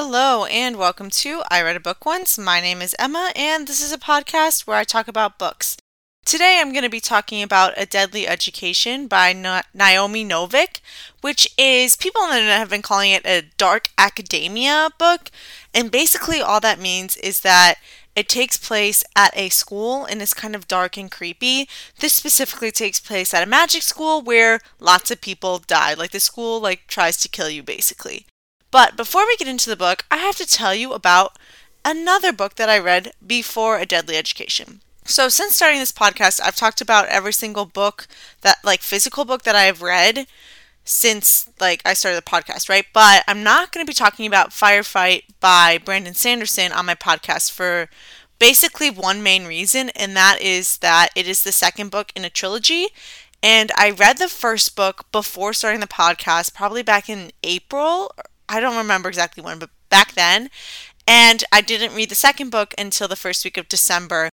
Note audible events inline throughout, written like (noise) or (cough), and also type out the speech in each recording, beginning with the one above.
Hello, and welcome to I Read a Book Once. My name is Emma, and this is a podcast where I talk about books. Today I'm going to be talking about A Deadly Education by Naomi Novik, which is people on the internet have been calling it a dark academia book. And basically, all that means is that it takes place at a school and is kind of dark and creepy. This specifically takes place at a magic school where lots of people die. Like the school like tries to kill you basically. But before we get into the book, I have to tell you about another book that I read before A Deadly Education. So, since starting this podcast, I've talked about every single book that, like, physical book that I've read since, like, I started the podcast, right? But I'm not going to be talking about Firefight by Brandon Sanderson on my podcast for basically one main reason, and that is that it is the second book in a trilogy. And I read the first book before starting the podcast, probably back in April I don't remember exactly when, but back then. And I didn't read the second book until the first week of December.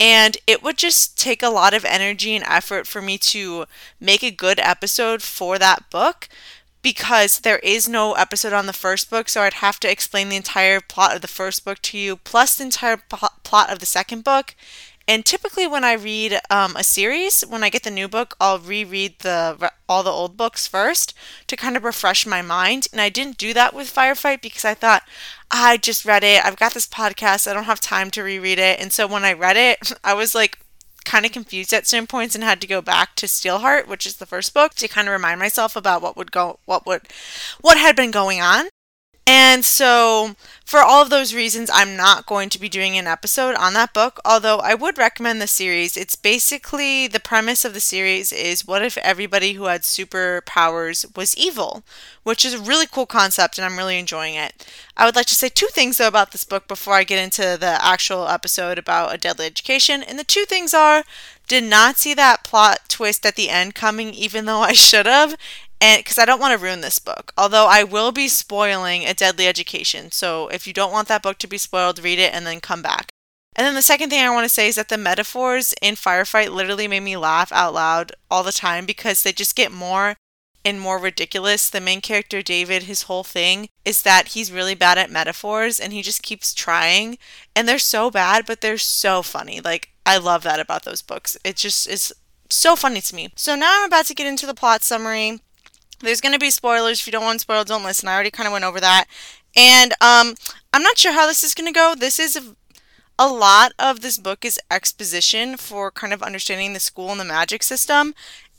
And it would just take a lot of energy and effort for me to make a good episode for that book because there is no episode on the first book, so I'd have to explain the entire plot of the first book to you, plus the entire plot of the second book. And typically, when I read um, a series, when I get the new book, I'll reread the all the old books first to kind of refresh my mind. And I didn't do that with Firefight because I thought I just read it. I've got this podcast. I don't have time to reread it. And so when I read it, (laughs) I was like kind of confused at certain points and had to go back to Steelheart, which is the first book, to kind of remind myself about what would go, what would, what had been going on. And so, for all of those reasons, I'm not going to be doing an episode on that book, although I would recommend the series. It's basically the premise of the series is what if everybody who had superpowers was evil, which is a really cool concept and I'm really enjoying it. I would like to say two things though about this book before I get into the actual episode about a deadly education. And the two things are did not see that plot twist at the end coming even though I should have and because I don't want to ruin this book, although I will be spoiling A Deadly Education. So if you don't want that book to be spoiled, read it and then come back. And then the second thing I want to say is that the metaphors in Firefight literally made me laugh out loud all the time because they just get more and more ridiculous. The main character, David, his whole thing is that he's really bad at metaphors and he just keeps trying. And they're so bad, but they're so funny. Like, I love that about those books. It just is so funny to me. So now I'm about to get into the plot summary. There's going to be spoilers. If you don't want spoiled, don't listen. I already kind of went over that. And um, I'm not sure how this is going to go. This is a, a lot of this book is exposition for kind of understanding the school and the magic system.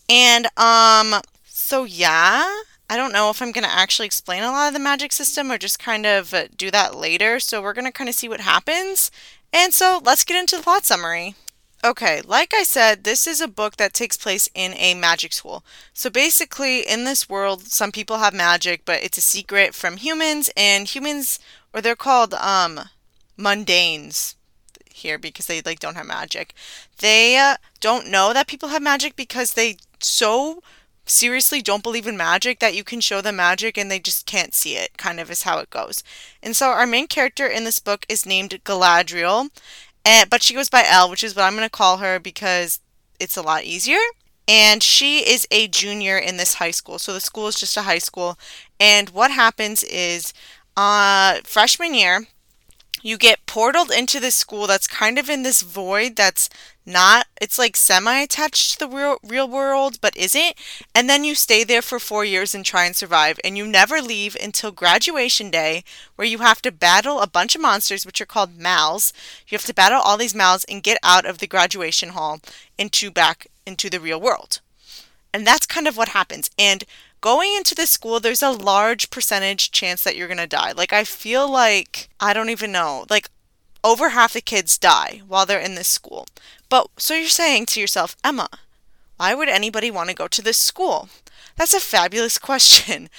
And um, so, yeah, I don't know if I'm going to actually explain a lot of the magic system or just kind of do that later. So, we're going to kind of see what happens. And so, let's get into the plot summary. Okay, like I said, this is a book that takes place in a magic school. So basically, in this world, some people have magic, but it's a secret from humans, and humans, or they're called um, mundanes here because they like don't have magic. They uh, don't know that people have magic because they so seriously don't believe in magic that you can show them magic and they just can't see it, kind of is how it goes. And so our main character in this book is named Galadriel, and, but she goes by L, which is what I'm going to call her because it's a lot easier. And she is a junior in this high school. So the school is just a high school. And what happens is, uh, freshman year, you get portaled into this school that's kind of in this void that's not it's like semi attached to the real real world but isn't. And then you stay there for 4 years and try and survive and you never leave until graduation day where you have to battle a bunch of monsters which are called mals. You have to battle all these mals and get out of the graduation hall into back into the real world. And that's kind of what happens. And going into this school, there's a large percentage chance that you're going to die. Like, I feel like, I don't even know, like, over half the kids die while they're in this school. But so you're saying to yourself, Emma, why would anybody want to go to this school? That's a fabulous (laughs) question.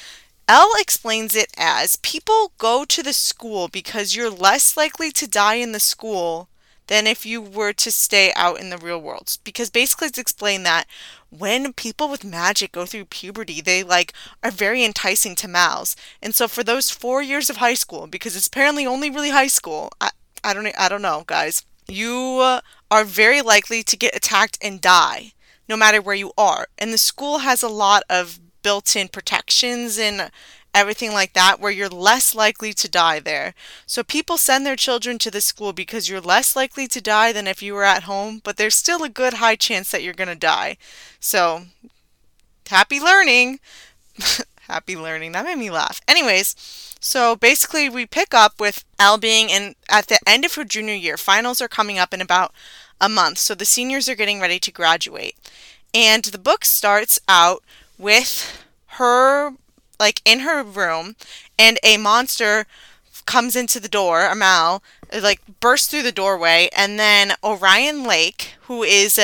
L explains it as people go to the school because you're less likely to die in the school than if you were to stay out in the real world. Because basically, it's explained that when people with magic go through puberty, they like are very enticing to mals. And so for those four years of high school, because it's apparently only really high school, I, I don't I don't know, guys. You uh, are very likely to get attacked and die, no matter where you are. And the school has a lot of built-in protections and everything like that, where you're less likely to die there. So people send their children to the school because you're less likely to die than if you were at home, but there's still a good high chance that you're going to die. So happy learning. (laughs) happy learning. That made me laugh. Anyways, so basically we pick up with Elle being in at the end of her junior year. Finals are coming up in about a month. So the seniors are getting ready to graduate. And the book starts out with her like in her room and a monster comes into the door, Amal, like bursts through the doorway, and then Orion Lake, who is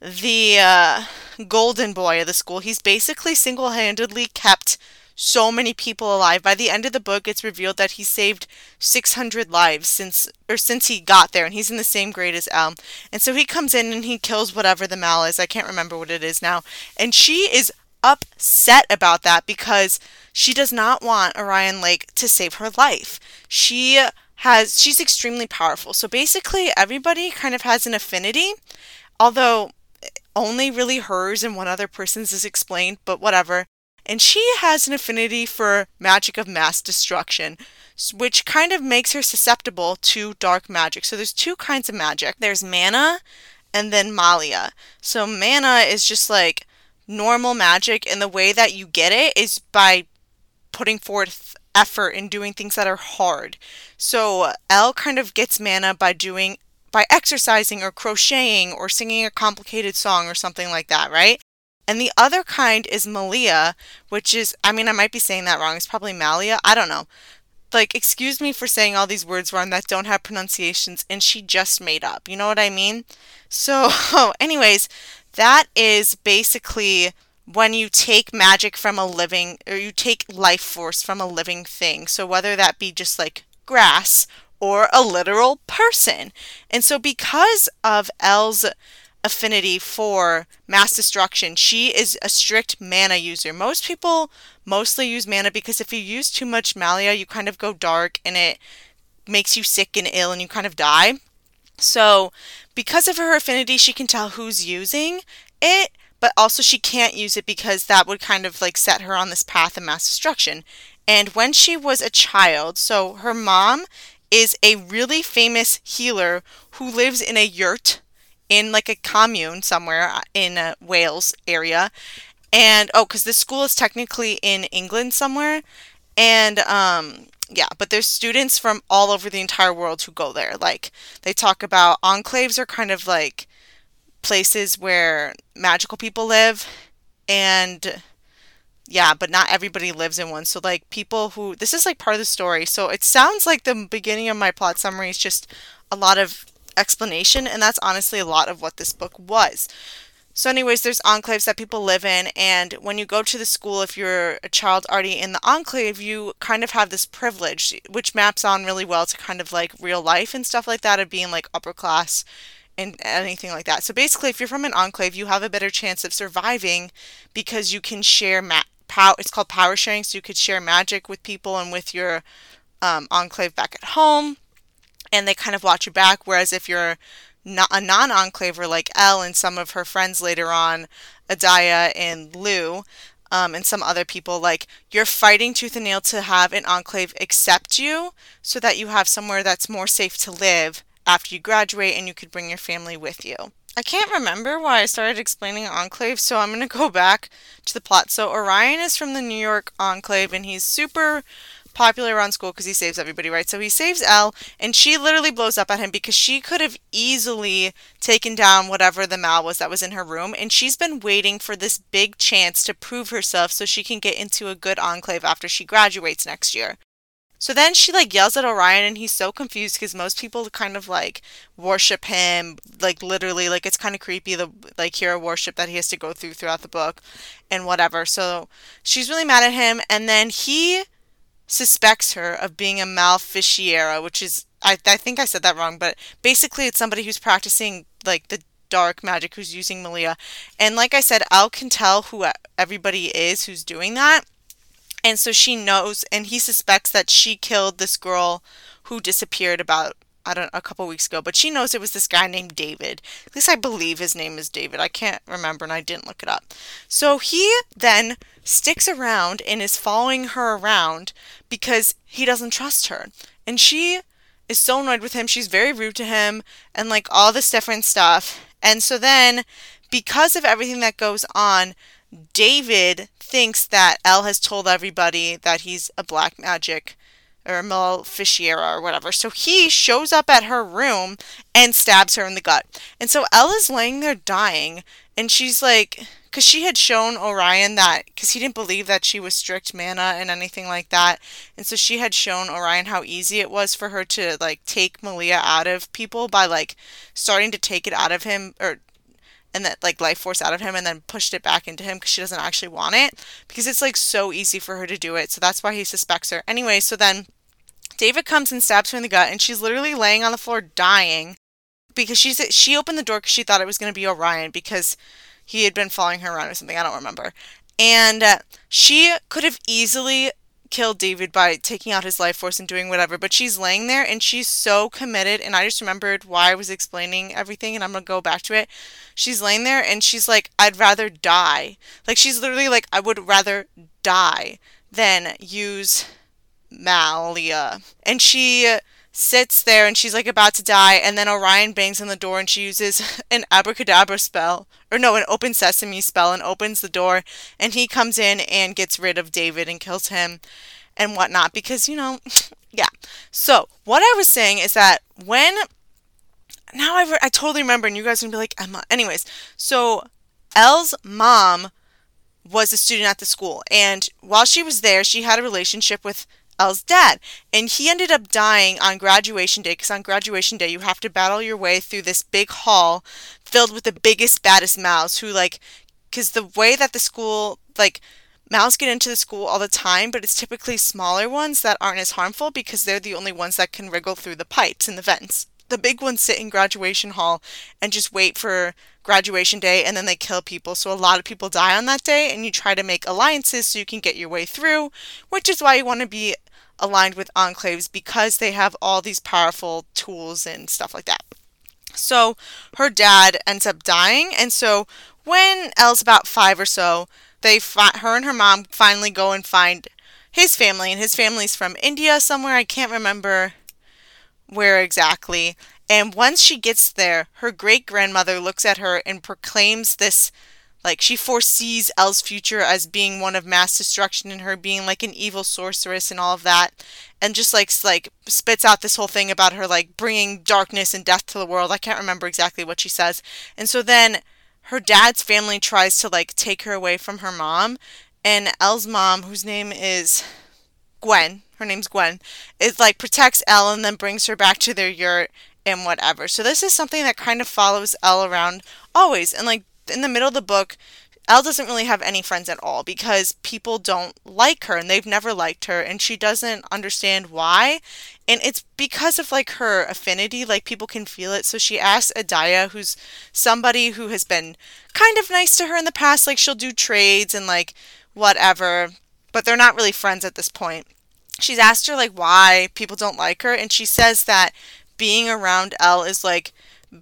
the uh, golden boy of the school, he's basically single handedly kept so many people alive. By the end of the book, it's revealed that he saved 600 lives since or since he got there, and he's in the same grade as Elle. And so he comes in and he kills whatever the mal is. I can't remember what it is now. And she is upset about that because she does not want Orion Lake to save her life. She has she's extremely powerful. So basically everybody kind of has an affinity, although only really hers and one other person's is explained, but whatever. And she has an affinity for magic of mass destruction, which kind of makes her susceptible to dark magic. So there's two kinds of magic. There's mana and then Malia. So mana is just like normal magic and the way that you get it is by putting forth effort in doing things that are hard. So L kind of gets mana by doing by exercising or crocheting or singing a complicated song or something like that, right? And the other kind is Malia, which is I mean I might be saying that wrong. It's probably Malia. I don't know. Like excuse me for saying all these words wrong that don't have pronunciations and she just made up. You know what I mean? So, (laughs) anyways, that is basically when you take magic from a living or you take life force from a living thing. So whether that be just like grass or a literal person. And so because of Elle's affinity for mass destruction, she is a strict mana user. Most people mostly use mana because if you use too much Malia, you kind of go dark and it makes you sick and ill and you kind of die. So, because of her affinity, she can tell who's using it, but also she can't use it because that would kind of like set her on this path of mass destruction. And when she was a child, so her mom is a really famous healer who lives in a yurt in like a commune somewhere uh, in uh, Wales area. And oh, because this school is technically in England somewhere. And um, yeah, but there's students from all over the entire world who go there. Like they talk about enclaves are kind of like places where magical people live and yeah, but not everybody lives in one. So like people who this is like part of the story. So it sounds like the beginning of my plot summary is just a lot of explanation and that's honestly a lot of what this book was. So, anyways, there's enclaves that people live in, and when you go to the school, if you're a child already in the enclave, you kind of have this privilege, which maps on really well to kind of like real life and stuff like that of being like upper class and anything like that. So, basically, if you're from an enclave, you have a better chance of surviving because you can share power. It's called power sharing, so you could share magic with people and with your um, enclave back at home, and they kind of watch your back. Whereas if you're a non-enclaver like Elle and some of her friends later on, Aadhya and Liu, um, and some other people, like you're fighting tooth and nail to have an enclave accept you so that you have somewhere that's more safe to live after you graduate and you could bring your family with you. I can't remember why I started explaining Enclave, so I'm going to go back to the plot. So Orion is from the New York Enclave and he's super popular around school because he saves everybody, right? So he saves Elle, and she literally blows up at him because she could have easily taken down whatever the mal was that was in her room, and she's been waiting for this big chance to prove herself so she can get into a good enclave after she graduates next year. So then she like yells at Orion and he's so confused because most people kind of like worship him like literally like it's kind of creepy the like hero worship that he has to go through throughout the book and whatever. So she's really mad at him and then he suspects her of being a maleficiera, which is I, I think I said that wrong, but basically it's somebody who's practicing like the dark magic who's using Malia. And like I said, Elle can tell who everybody is who's doing that. And so she knows and he suspects that she killed this girl who disappeared about I don't a couple weeks ago, but she knows it was this guy named David. At least I believe his name is David. I can't remember and I didn't look it up. So he then sticks around and is following her around because he doesn't trust her. And she is so annoyed with him. She's very rude to him and like all this different stuff. And so then because of everything that goes on, David thinks that Elle has told everybody that he's a black magic or Maleficiera or whatever. So he shows up at her room and stabs her in the gut. And so Elle is laying there dying, and she's like, because she had shown Orion that, because he didn't believe that she was strict mana and anything like that. And so she had shown Orion how easy it was for her to, like, take Malia out of people by, like, starting to take it out of him, or and that like life force out of him and then pushed it back into him because she doesn't actually want it because it's like so easy for her to do it. So that's why he suspects her. Anyway, so then David comes and stabs her in the gut and she's literally laying on the floor dying because she's she opened the door because she thought it was going to be Orion because he had been following her around or something. I don't remember. And uh, she could have easily kill David by taking out his life force and doing whatever, but she's laying there and she's so committed. And I just remembered why I was explaining everything, and I'm gonna go back to it. She's laying there and she's like, I'd rather die. Like, she's literally like, I would rather die than use Malia. And she sits there and she's like about to die and then Orion bangs on the door and she uses (laughs) an abracadabra spell or no an open sesame spell and opens the door and he comes in and gets rid of David and kills him and whatnot because you know (laughs) yeah. So what I was saying is that when now I, re- I totally remember and you guys are gonna be like Emma anyways. So Elle's mom was a student at the school and while she was there she had a relationship with Elle's dad. And he ended up dying on graduation day because on graduation day you have to battle your way through this big hall filled with the biggest, baddest mouths who, like, because the way that the school, like, mouths get into the school all the time, but it's typically smaller ones that aren't as harmful because they're the only ones that can wriggle through the pipes and the vents. The big ones sit in graduation hall and just wait for graduation day and then they kill people. So a lot of people die on that day and you try to make alliances so you can get your way through, which is why you want to be aligned with enclaves because they have all these powerful tools and stuff like that. So her dad ends up dying, and so when Elle's about five or so, they fi- her and her mom finally go and find his family, and his family's from India somewhere. I can't remember where exactly. And once she gets there, her great grandmother looks at her and proclaims this like she foresees Elle's future as being one of mass destruction and her being like an evil sorceress and all of that and just like like spits out this whole thing about her like bringing darkness and death to the world. I can't remember exactly what she says. And so then her dad's family tries to like take her away from her mom and Elle's mom whose name is Gwen, her name's Gwen, is like protects Elle and then brings her back to their yurt and whatever. So this is something that kind of follows Elle around always and like in the middle of the book, Elle doesn't really have any friends at all because people don't like her and they've never liked her and she doesn't understand why. And it's because of like her affinity, like people can feel it. So she asks Aadhya, who's somebody who has been kind of nice to her in the past, like she'll do trades and like whatever, but they're not really friends at this point. She's asked her like why people don't like her and she says that being around Elle is like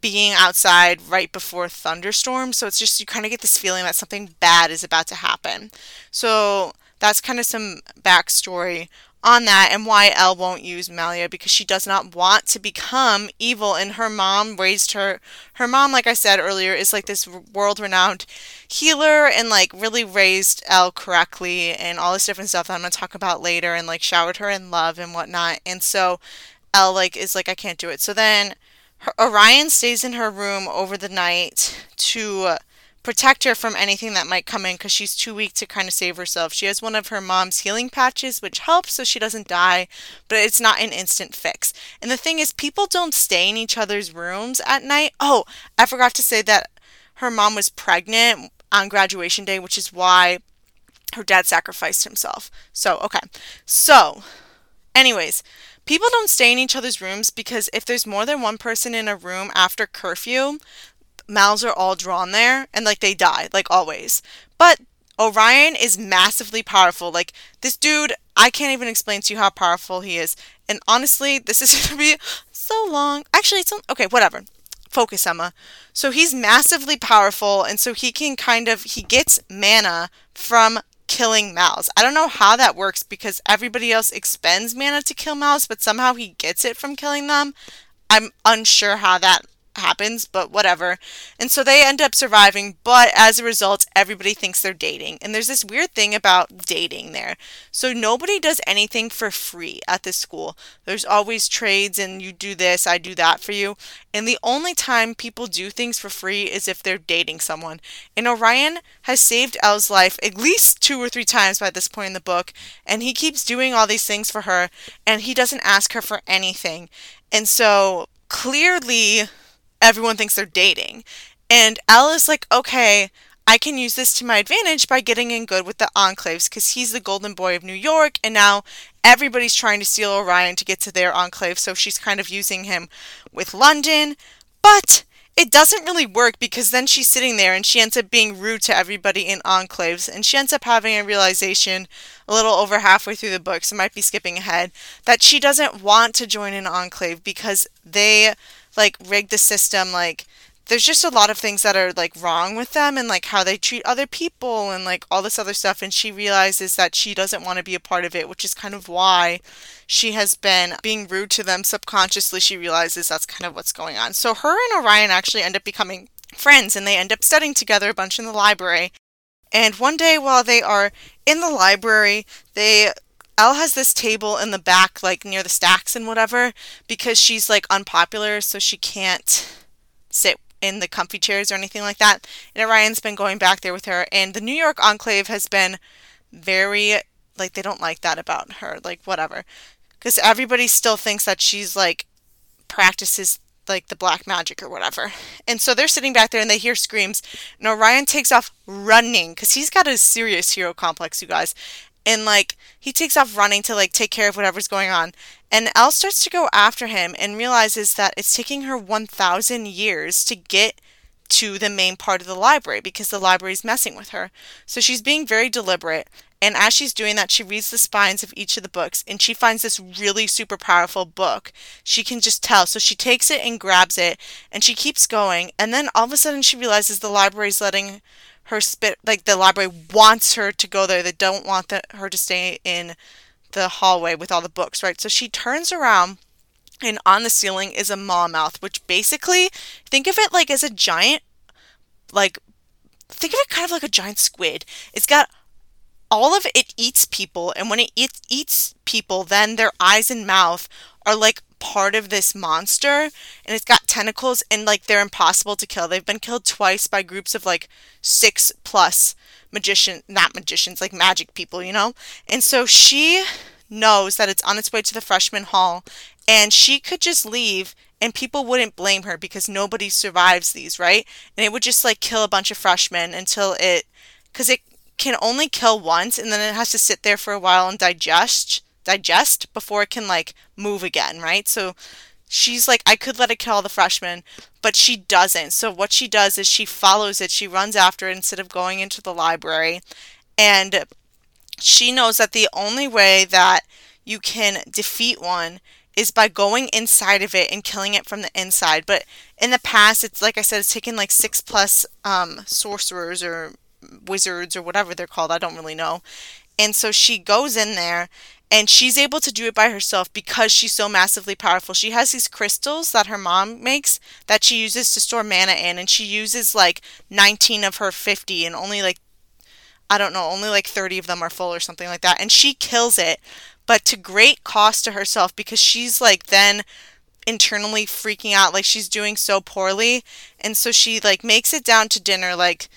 being outside right before thunderstorms. So it's just you kind of get this feeling that something bad is about to happen. So that's kind of some backstory on that and why Elle won't use Malia because she does not want to become evil and her mom raised her her mom like I said earlier is like this world renowned healer and like really raised Elle correctly and all this different stuff that I'm gonna talk about later and like showered her in love and whatnot and so Elle like is like I can't do it so then her, Orion stays in her room over the night to uh, protect her from anything that might come in because she's too weak to kind of save herself. She has one of her mom's healing patches, which helps so she doesn't die, but it's not an instant fix. And the thing is, people don't stay in each other's rooms at night. Oh, I forgot to say that her mom was pregnant on graduation day, which is why her dad sacrificed himself. So, okay. So, anyways, People don't stay in each other's rooms because if there's more than one person in a room after curfew, mouths are all drawn there and like they die, like always. But Orion is massively powerful. Like this dude, I can't even explain to you how powerful he is. And honestly, this is (laughs) to be so long. Actually, it's okay, whatever. Focus, Emma. So he's massively powerful, and so he can kind of he gets mana from killing Mals. I don't know how that works because everybody else expends mana to kill Mals, but somehow he gets it from killing them. I'm unsure how that happens, but whatever. And so they end up surviving, but as a result, everybody thinks they're dating. And there's this weird thing about dating there. So nobody does anything for free at this school. There's always trades, and you do this, I do that for you. And the only time people do things for free is if they're dating someone. And Orion has saved Elle's life at least two or three times by this point in the book, and he keeps doing all these things for her, and he doesn't ask her for anything. And so clearly everyone thinks they're dating. And Elle is like, okay, I can use this to my advantage by getting in good with the enclaves because he's the golden boy of New York, and now everybody's trying to steal Orion to get to their enclave, so she's kind of using him with London. But it doesn't really work because then she's sitting there and she ends up being rude to everybody in enclaves, and she ends up having a realization a little over halfway through the book, so I might be skipping ahead, that she doesn't want to join an enclave because they like rig the system like there's just a lot of things that are like wrong with them and like how they treat other people and like all this other stuff. And she realizes that she doesn't want to be a part of it which is kind of why she has been being rude to them subconsciously. She realizes that's kind of what's going on. So her and orion actually end up becoming friends and they end up studying together a bunch in the library. And one day while they are in the library they Elle has this table in the back, like near the stacks and whatever, because she's like unpopular, so she can't sit in the comfy chairs or anything like that. And Orion's been going back there with her, and the New York Enclave has been very like they don't like that about her, like whatever, because everybody still thinks that she's like practices like the black magic or whatever. And so they're sitting back there and they hear screams, and Orion takes off running because he's got a serious hero complex, you guys and like he takes off running to like take care of whatever's going on and Elle starts to go after him and realizes that it's taking her 1000 years to get to the main part of the library because the library is messing with her. So she's being very deliberate. And as she's doing that, she reads the spines of each of the books and she finds this really super powerful book. She can just tell. So she takes it and grabs it and she keeps going. And then all of a sudden she realizes the library is letting her spit like the library wants her to go there. They don't want the, her to stay in the hallway with all the books, right? So she turns around and on the ceiling is a maw mouth, which basically think of it like as a giant like think of it kind of like a giant squid. It's got all of it eats people and when it eats, eats people then their eyes and mouth are like part of this monster and it's got tentacles and like they're impossible to kill. They've been killed twice by groups of like 6 plus magician not magicians like magic people, you know? And so she knows that it's on its way to the freshman hall and she could just leave and people wouldn't blame her because nobody survives these, right? And it would just like kill a bunch of freshmen until it cuz it can only kill once and then it has to sit there for a while and digest digest before it can like move again, right? So she's like, I could let it kill the freshmen, but she doesn't. So what she does is she follows it, she runs after it instead of going into the library. And she knows that the only way that you can defeat one is by going inside of it and killing it from the inside. But in the past, it's like I said, it's taken like six plus um, sorcerers or wizards or whatever they're called. I don't really know. And so she goes in there and she's able to do it by herself because she's so massively powerful. She has these crystals that her mom makes that she uses to store mana in, and she uses like 19 of her 50, and only like, I don't know, only like 30 of them are full or something like that. And she kills it, but to great cost to herself because she's like then internally freaking out, like she's doing so poorly. And so she like makes it down to dinner, like,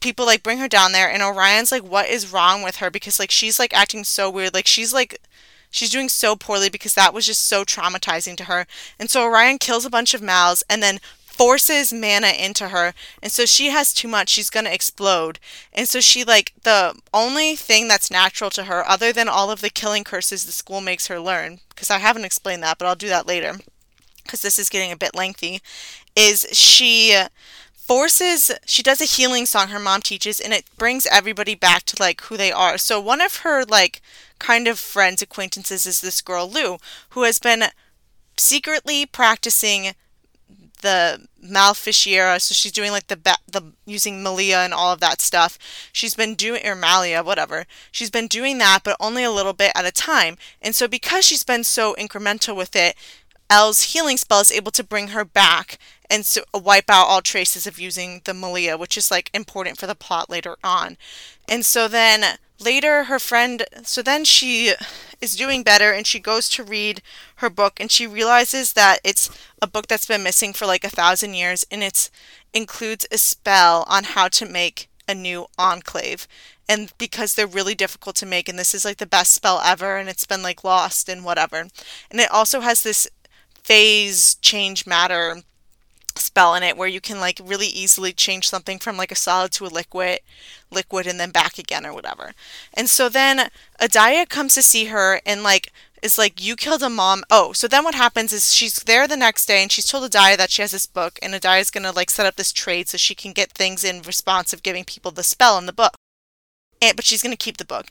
people like bring her down there and Orion's like what is wrong with her? Because like she's like acting so weird. Like she's like she's doing so poorly because that was just so traumatizing to her. And so Orion kills a bunch of Mals and then forces mana into her. And so she has too much. She's going to explode. And so she like the only thing that's natural to her other than all of the killing curses the school makes her learn because I haven't explained that but I'll do that later because this is getting a bit lengthy is she forces she does a healing song her mom teaches and it brings everybody back to like who they are so one of her like kind of friends acquaintances is this girl Liu who has been secretly practicing the Maleficiera, so she's doing like the ba- the using Malia and all of that stuff. She's been doing or Malia, whatever. She's been doing that, but only a little bit at a time. And so because she's been so incremental with it, Elle's healing spell is able to bring her back and so wipe out all traces of using the Malia, which is like important for the plot later on. And so then later her friend so then she is doing better and she goes to read her book and she realizes that it's a book that's been missing for like a thousand years and it includes a spell on how to make a new enclave and because they're really difficult to make and this is like the best spell ever and it's been like lost and whatever and it also has this phase change matter spell in it where you can like really easily change something from like a solid to a liquid liquid and then back again or whatever. And so then Aadhya comes to see her and like is like you killed a mom. Oh so then what happens is she's there the next day and she's told Aadhya that she has this book and Aadhya's gonna like set up this trade so she can get things in response of giving people the spell in the book. And, but she's gonna keep the book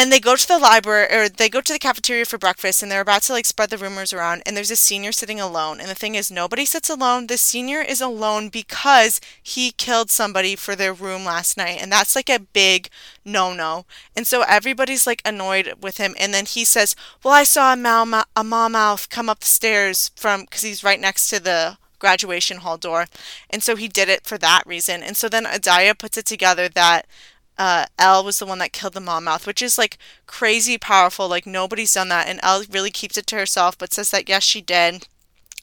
and they go to the library or they go to the cafeteria for breakfast and they're about to like spread the rumors around and there's a senior sitting alone and the thing is nobody sits alone. The senior is alone because he killed somebody for their room last night and that's like a big no no and so everybody's like annoyed with him and then he says well i saw a mal a mouth come up the stairs from because he's right next to the graduation hall door. And so he did it for that reason. And so then Aadhya puts it together that uh, Elle was the one that killed the mom mouth, which is like crazy powerful. Like nobody's done that. And Elle really keeps it to herself, but says that yes, she did.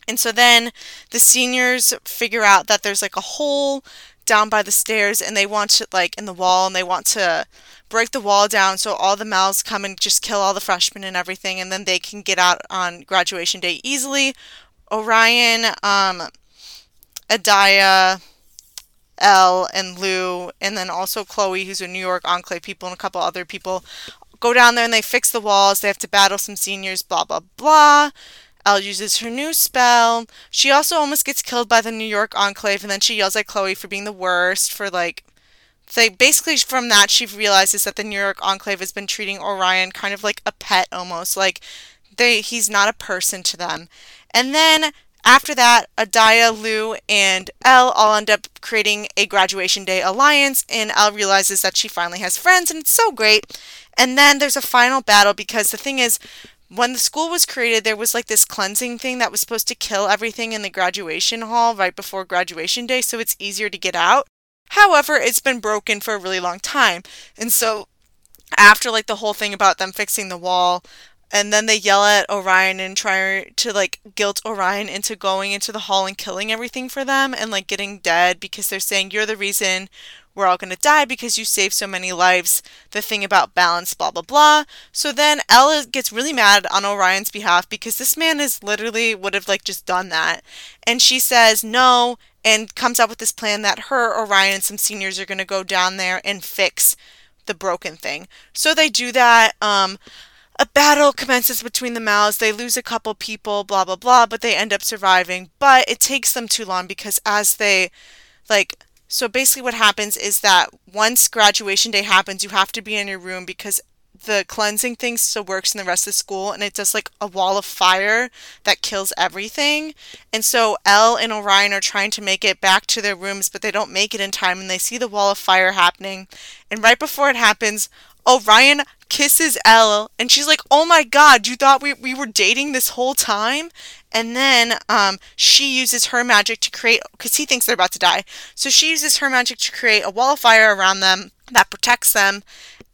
And so then the seniors figure out that there's like a hole down by the stairs and they want to like in the wall and they want to break the wall down so all the mouths come and just kill all the freshmen and everything and then they can get out on graduation day easily. Orion, um, Aadhya, Elle and Liu, and then also Chloe, who's a New York Enclave people, and a couple other people go down there and they fix the walls. They have to battle some seniors, blah, blah, blah. Elle uses her new spell. She also almost gets killed by the New York Enclave, and then she yells at Chloe for being the worst, for like. So basically, from that, she realizes that the New York Enclave has been treating Orion kind of like a pet almost. Like, they he's not a person to them. And then after that, Aadhya, Liu, and Elle all end up creating a graduation day alliance, and Elle realizes that she finally has friends, and it's so great. And then there's a final battle because the thing is, when the school was created, there was like this cleansing thing that was supposed to kill everything in the graduation hall right before graduation day, so it's easier to get out. However, it's been broken for a really long time. And so after like the whole thing about them fixing the wall, and then they yell at Orion and try to like guilt Orion into going into the hall and killing everything for them and like getting dead because they're saying you're the reason we're all going to die because you saved so many lives. The thing about balance, blah, blah, blah. So then Ella gets really mad on Orion's behalf because this man is literally would have like just done that. And she says no and comes up with this plan that her, Orion, and some seniors are going to go down there and fix the broken thing. So they do that. Um, a battle commences between the mouths. They lose a couple people, blah, blah, blah, but they end up surviving. But it takes them too long because as they, like, so basically what happens is that once graduation day happens, you have to be in your room because the cleansing thing still works in the rest of the school and it does like a wall of fire that kills everything. And so Elle and Orion are trying to make it back to their rooms, but they don't make it in time and they see the wall of fire happening. And right before it happens, Orion kisses Elle and she's like, Oh my god, you thought we, we were dating this whole time? And then um, she uses her magic to create, because he thinks they're about to die. So she uses her magic to create a wall of fire around them that protects them.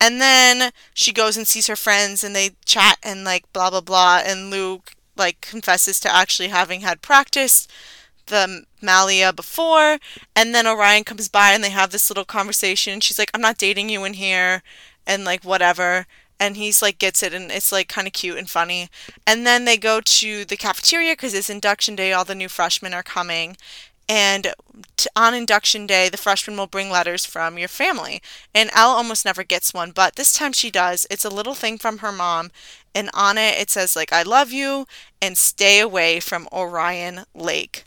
And then she goes and sees her friends and they chat and like blah blah blah. And Luke like confesses to actually having had practiced the Malia before. And then Orion comes by and they have this little conversation. She's like, I'm not dating you in here and like whatever and he's like gets it and it's like kind of cute and funny. And then they go to the cafeteria because it's induction day all the new freshmen are coming. And t- on induction day the freshman will bring letters from your family. And Elle almost never gets one but this time she does. It's a little thing from her mom and on it it says like i love you and stay away from orion lake.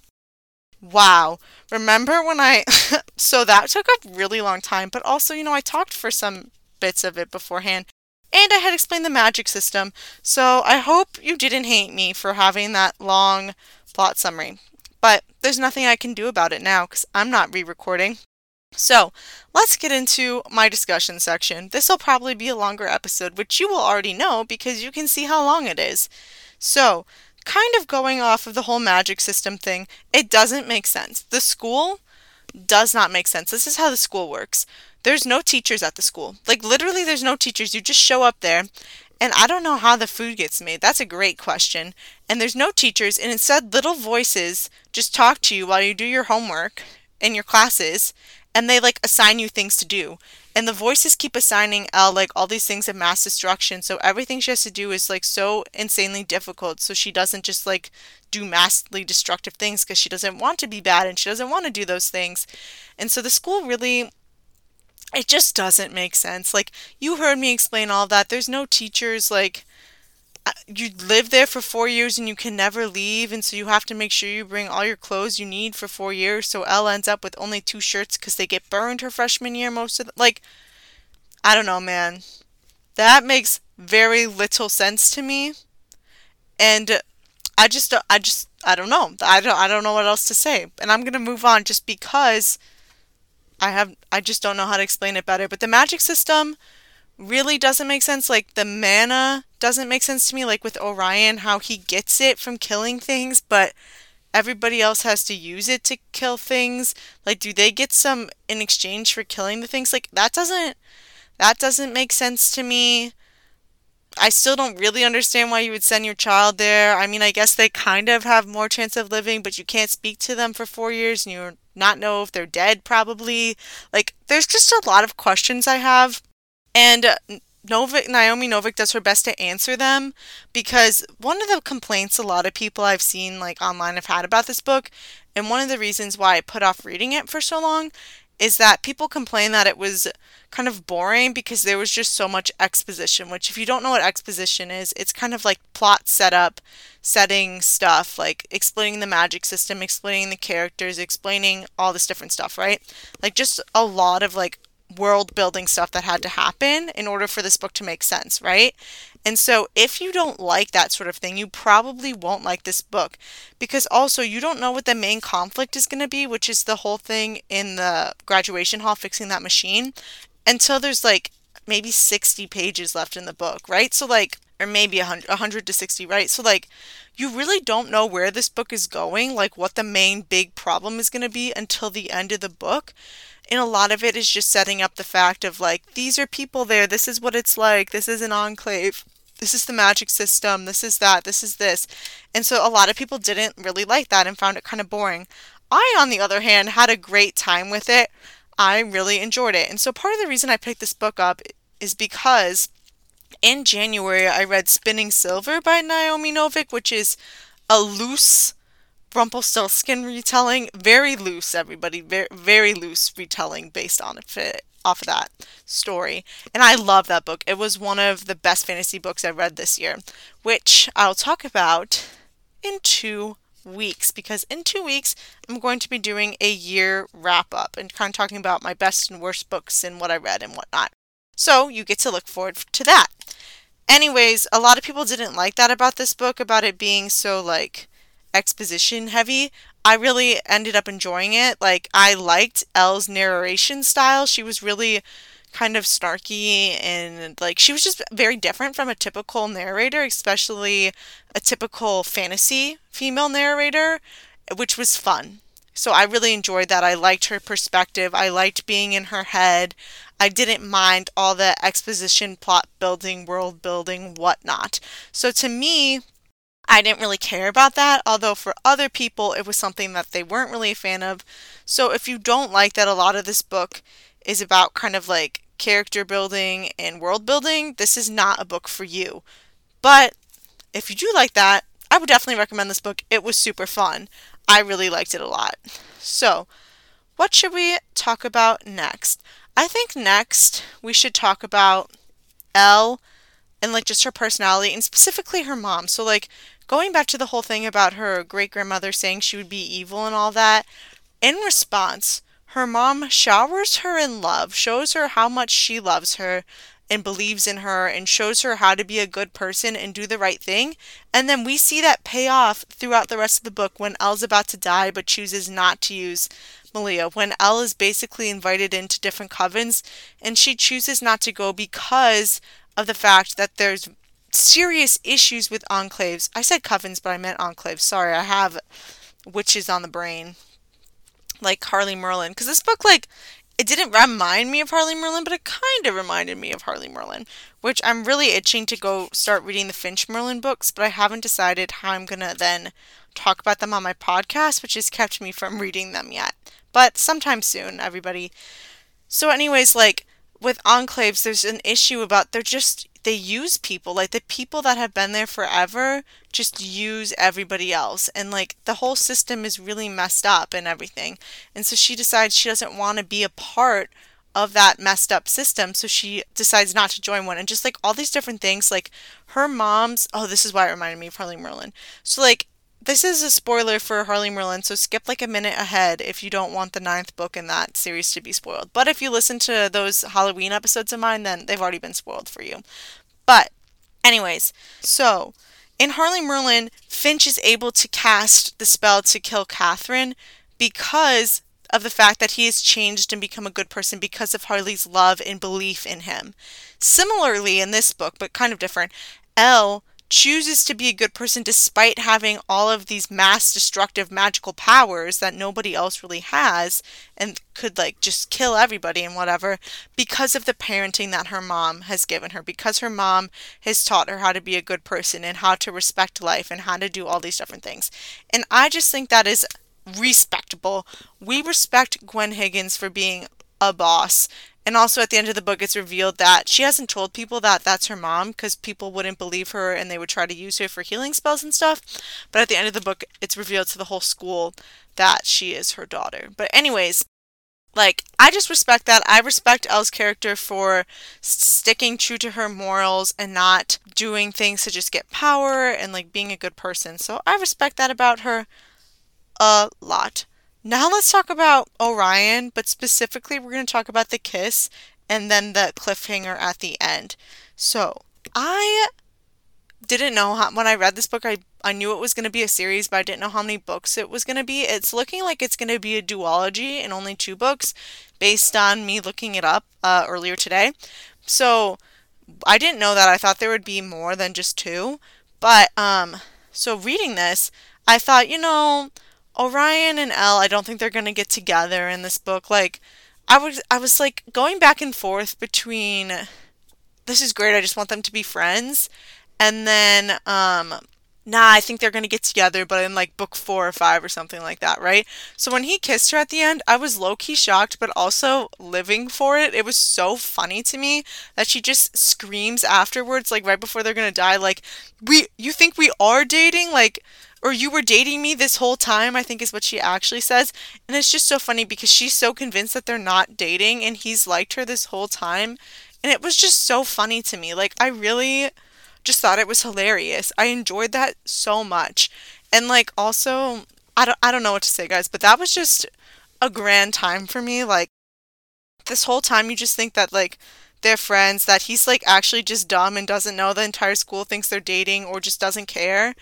Wow. Remember when i (laughs) so that took a really long time but also you know i talked for some bits of it beforehand. and I had explained the magic system. So I hope you didn't hate me for having that long plot summary. But there's nothing I can do about it now because I'm not re recording. So let's get into my discussion section. This will probably be a longer episode, which you will already know because you can see how long it is. So, kind of going off of the whole magic system thing, it doesn't make sense. The school does not make sense. This is how the school works. There's no teachers at the school. Like, literally, there's no teachers. You just show up there. And I don't know how the food gets made. That's a great question. And there's no teachers, and instead, little voices just talk to you while you do your homework in your classes and they like assign you things to do. And the voices keep assigning Elle like all these things of mass destruction. So everything she has to do is like so insanely difficult. So she doesn't just like do massively destructive things because she doesn't want to be bad and she doesn't want to do those things. And so the school really it just doesn't make sense. Like you heard me explain all that. There's no teachers like uh, you live there for four years and you can never leave, and so you have to make sure you bring all your clothes you need for four years. So Elle ends up with only two shirts because they get burned her freshman year. Most of the, like, I don't know, man. That makes very little sense to me, and I just, I just, I don't know. I don't, I don't know what else to say, and I'm gonna move on just because I have, I just don't know how to explain it better. But the magic system really doesn't make sense. Like the mana doesn't make sense to me, like with Orion, how he gets it from killing things, but everybody else has to use it to kill things. Like, do they get some in exchange for killing the things? Like that doesn't that doesn't make sense to me. I still don't really understand why you would send your child there. I mean, I guess they kind of have more chance of living, but you can't speak to them for four years and you not know if they're dead, probably. Like, there's just a lot of questions I have. And uh, Novik, Naomi Novik does her best to answer them because one of the complaints a lot of people I've seen like online have had about this book, and one of the reasons why I put off reading it for so long is that people complain that it was kind of boring because there was just so much exposition, which if you don't know what exposition is, it's kind of like plot setup, setting stuff, like explaining the magic system, explaining the characters, explaining all this different stuff, right? Like just a lot of like world building stuff that had to happen in order for this book to make sense, right? And so, if you don't like that sort of thing, you probably won't like this book because also you don't know what the main conflict is going to be, which is the whole thing in the graduation hall fixing that machine, until there's like maybe 60 pages left in the book, right? So, like, or maybe 100, 100 to 60, right? So, like, you really don't know where this book is going, like, what the main big problem is going to be until the end of the book and a lot of it is just setting up the fact of like these are people there this is what it's like this is an enclave this is the magic system this is that this is this. And so a lot of people didn't really like that and found it kind of boring. I on the other hand had a great time with it. I really enjoyed it. And so part of the reason i picked this book up is because in january i read spinning silver by naomi novik which is a loose Rumpelstiltskin retelling, very loose, everybody, very, very loose retelling based on it off of that story. And I love that book. It was one of the best fantasy books I read this year, which I'll talk about in two weeks because in two weeks I'm going to be doing a year wrap up and kind of talking about my best and worst books and what I read and whatnot. So you get to look forward to that. Anyways, a lot of people didn't like that about this book, about it being so like exposition heavy, I really ended up enjoying it. Like, I liked Elle's narration style. She was really kind of snarky and like she was just very different from a typical narrator, especially a typical fantasy female narrator, which was fun. So I really enjoyed that. I liked her perspective. I liked being in her head. I didn't mind all the exposition, plot building, world building, whatnot. So to me, I didn't really care about that, although for other people it was something that they weren't really a fan of. So if you don't like that a lot of this book is about kind of like character building and world building, this is not a book for you. But if you do like that, I would definitely recommend this book. It was super fun. I really liked it a lot. So, what should we talk about next? I think next we should talk about Elle and like just her personality and specifically her mom. So like going back to the whole thing about her great grandmother saying she would be evil and all that, in response, her mom showers her in love, shows her how much she loves her, and believes in her and shows her how to be a good person and do the right thing. And then we see that pay off throughout the rest of the book when Elle's about to die but chooses not to use Malia. When Elle is basically invited into different covens and she chooses not to go because of the fact that there's serious issues with enclaves. I said covens, but I meant enclaves. Sorry, I have witches on the brain. Like Harley Merlin. Because this book, like, it didn't remind me of Harley Merlin, but it kind of reminded me of Harley Merlin, which I'm really itching to go start reading the Finch Merlin books, but I haven't decided how I'm going to then talk about them on my podcast, which has kept me from reading them yet. But sometime soon, everybody. So, anyways, like with enclaves, there's an issue about they're just they use people like the people that have been there forever just use everybody else and like the whole system is really messed up and everything. And so she decides she doesn't want to be a part of that messed up system so she decides not to join one. And just like all these different things like her mom's oh this is why it reminded me of harley merlin. So like this is a spoiler for Harley Merlin, so skip like a minute ahead if you don't want the ninth book in that series to be spoiled. But if you listen to those Halloween episodes of mine, then they've already been spoiled for you. But, anyways, so in Harley Merlin, Finch is able to cast the spell to kill Katherine because of the fact that he has changed and become a good person because of Harley's love and belief in him. Similarly, in this book, but kind of different, Elle chooses to be a good person despite having all of these mass destructive magical powers that nobody else really has and could like just kill everybody and whatever because of the parenting that her mom has given her because her mom has taught her how to be a good person and how to respect life and how to do all these different things. And i just think that is respectable. We respect gwen higgins for being a boss and also at the end of the book, it's revealed that she hasn't told people that that's her mom because people wouldn't believe her and they would try to use her for healing spells and stuff. But at the end of the book, it's revealed to the whole school that she is her daughter. But, anyways, like, I just respect that. I respect Elle's character for sticking true to her morals and not doing things to just get power and, like, being a good person. So I respect that about her a lot. Now let's talk about Orion, but specifically we're going to talk about the kiss and then the cliffhanger at the end. So, I didn't know how, when I read this book, I, I knew it was going to be a series, but I didn't know how many books it was going to be. It's looking like it's going to be a duology and only two books based on me looking it up uh, earlier today. So, I didn't know that. I thought there would be more than just two. But, um, so reading this, I thought, you know, Orion and Elle, I don't think they're gonna get together in this book. Like, I was, I was like going back and forth between, this is great. I just want them to be friends, and then, um, nah, I think they're gonna get together, but in like book four or five or something like that, right? So when he kissed her at the end, I was low key shocked, but also living for it. It was so funny to me that she just screams afterwards, like right before they're gonna die, like, we, you think we are dating? Like, or you were dating me this whole time, I think is what she actually says. And it's just so funny because she's so convinced that they're not dating and he's liked her this whole time. And it was just so funny to me. Like, I really just thought it was hilarious. I enjoyed that so much. And like also I don't I don't know what to say guys, but that was just a grand time for me. Like this whole time you just think that like they're friends, that he's like actually just dumb and doesn't know the entire school thinks they're dating or just doesn't care.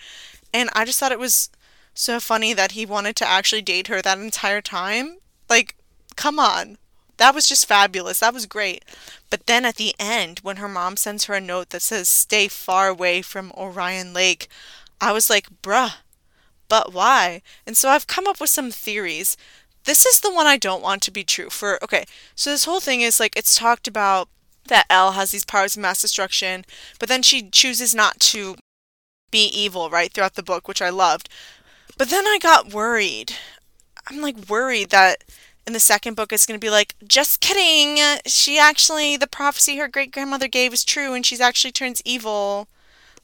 And I just thought it was so funny that he wanted to actually date her that entire time. Like, come on. That was just fabulous. That was great. But then at the end, when her mom sends her a note that says, stay far away from Orion Lake, I was like, bruh, but why? And so I've come up with some theories. This is the one I don't want to be true for. Okay, so this whole thing is like, it's talked about that Elle has these powers of mass destruction, but then she chooses not to be evil right throughout the book, which I loved. But then I got worried. I'm like worried that in the second book it's going to be like, just kidding. She actually, the prophecy her great grandmother gave is true and she's actually turns evil.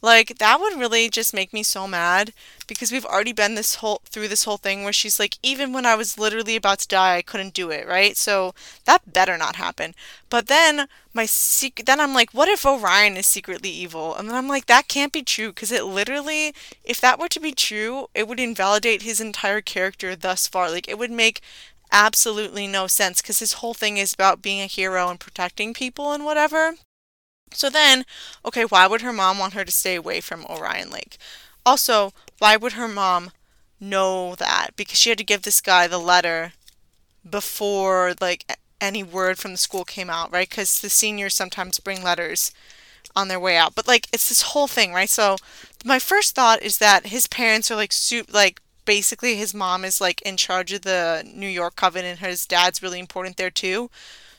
Like that would really just make me so mad because we've already been this whole through this whole thing where she's like even when I was literally about to die I couldn't do it, right? So that better not happen. But then my secret then I'm like what if Orion is secretly evil? And then I'm like that can't be true because it literally if that were to be true, it would invalidate his entire character thus far. Like it would make absolutely no sense because his whole thing is about being a hero and protecting people and whatever. So then, okay, why would her mom want her to stay away from Orion Lake? Also, why would her mom know that? Because she had to give this guy the letter before like any word from the school came out, right? Because the seniors sometimes bring letters on their way out. But like it's this whole thing, right? So my first thought is that his parents are like soup like basically his mom is like in charge of the New York Coven and his dad's really important there too.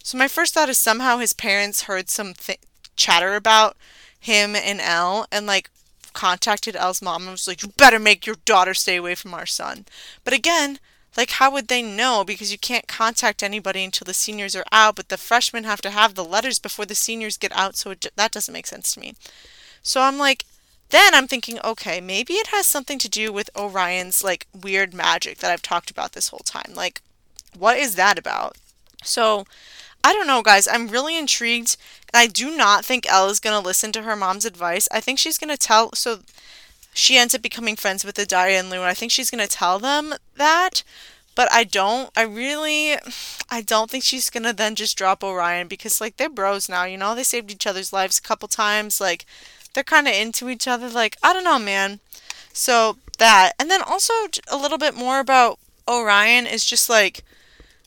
So my first thought is somehow his parents heard some th- chatter about him and Elle and like contacted Elle's mom and was like, You better make your daughter stay away from our son. But again, like how would they know? Because you can't contact anybody until the seniors are out, but the freshmen have to have the letters before the seniors get out, so it, that doesn't make sense to me. So I'm like, then I'm thinking, okay, maybe it has something to do with Orion's like weird magic that I've talked about this whole time. Like, what is that about? So I don't know, guys. I'm really intrigued. I do not think Elle is going to listen to her mom's advice. I think she's going to tell. So she ends up becoming friends with Aadhya and Liu, I think she's going to tell them that. But I don't. I really. I don't think she's going to then just drop Orion because, like, they're bros now, you know? They saved each other's lives a couple times. Like, they're kind of into each other. Like, I don't know, man. So that. And then also a little bit more about Orion is just like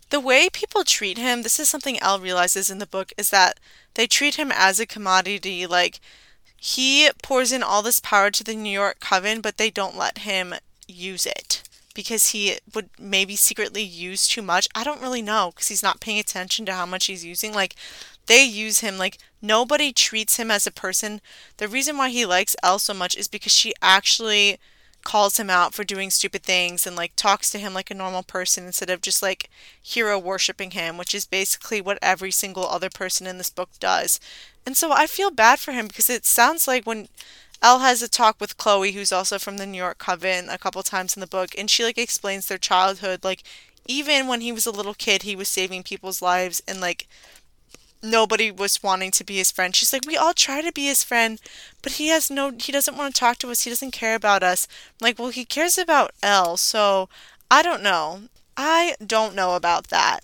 the way people treat him, this is something Elle realizes in the book, is that they treat him as a commodity. Like, he pours in all this power to the New York Coven, but they don't let him use it because he would maybe secretly use too much. I don't really know because he's not paying attention to how much he's using. Like, they use him like nobody treats him as a person. The reason why he likes Elle so much is because she actually calls him out for doing stupid things and like talks to him like a normal person instead of just like hero worshiping him, which is basically what every single other person in this book does. And so I feel bad for him because it sounds like when Elle has a talk with Chloe, who's also from the New York Coven, a couple times in the book, and she like explains their childhood. Like even when he was a little kid, he was saving people's lives and like nobody was wanting to be his friend. She's like, we all try to be his friend, but he has no, he doesn't want to talk to us. He doesn't care about us. I'm like, well, he cares about Elle, so I don't know. I don't know about that.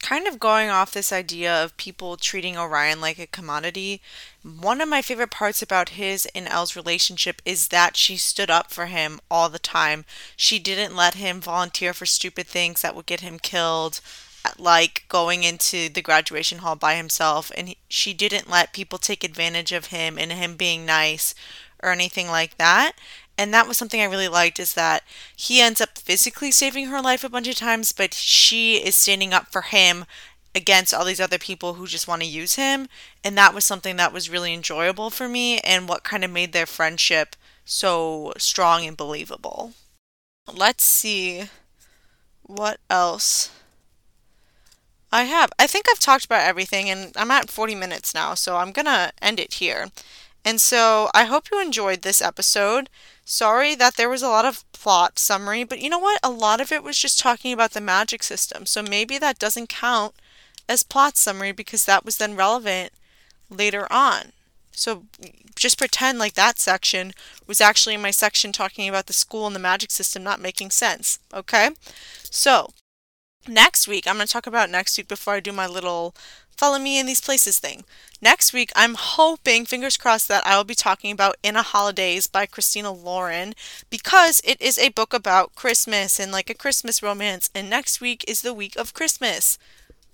Kind of going off this idea of people treating Orion like a commodity, one of my favorite parts about his and Elle's relationship is that she stood up for him all the time. She didn't let him volunteer for stupid things that would get him killed like going into the graduation hall by himself and he, she didn't let people take advantage of him and him being nice or anything like that and that was something I really liked is that he ends up physically saving her life a bunch of times but she is standing up for him against all these other people who just want to use him and that was something that was really enjoyable for me and what kind of made their friendship so strong and believable. Let's see what else I have. I think I've talked about everything, and I'm at 40 minutes now, so I'm gonna end it here. And so I hope you enjoyed this episode. Sorry that there was a lot of plot summary, but you know what? A lot of it was just talking about the magic system, so maybe that doesn't count as plot summary because that was then relevant later on. So just pretend like that section was actually my section talking about the school and the magic system not making sense, okay? So next week, I'm going to talk about next week before I do my little follow me in these places thing. Next week, I'm hoping, fingers crossed, that I will be talking about In a Holidaze by Christina Lauren because it is a book about Christmas and like a Christmas romance. And next week is the week of Christmas.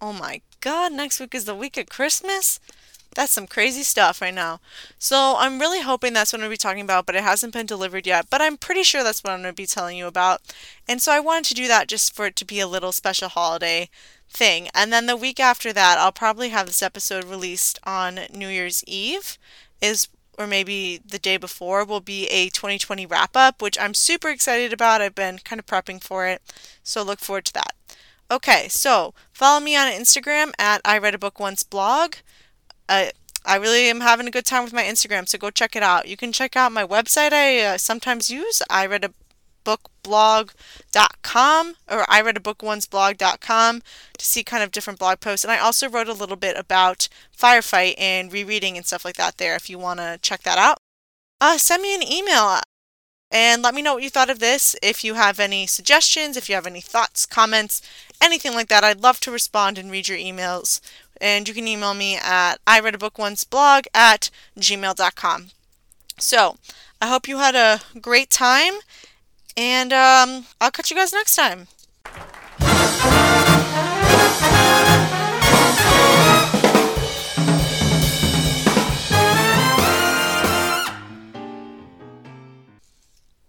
Oh my god, next week is the week of Christmas? That's some crazy stuff right now. So I'm really hoping that's what I'm going to be talking about, but it hasn't been delivered yet. But I'm pretty sure that's what I'm going to be telling you about. And so I wanted to do that just for it to be a little special holiday thing. And then the week after that, I'll probably have this episode released on New Year's Eve, is or maybe the day before will be a 2020 wrap up, which I'm super excited about. I've been kind of prepping for it, so look forward to that. Okay, so follow me on Instagram at I Read a Book Once blog. I I really am having a good time with my Instagram, so go check it out. You can check out my website I uh, sometimes use. I read a bookblog.com or I read a book once blog.com to see kind of different blog posts. And I also wrote a little bit about firefight and rereading and stuff like that there if you want to check that out. Uh, send me an email and let me know what you thought of this. If you have any suggestions, if you have any thoughts, comments, anything like that, I'd love to respond and read your emails And you can email me at I read a book once blog at gmail.com. So I hope you had a great time, and um, I'll catch you guys next time.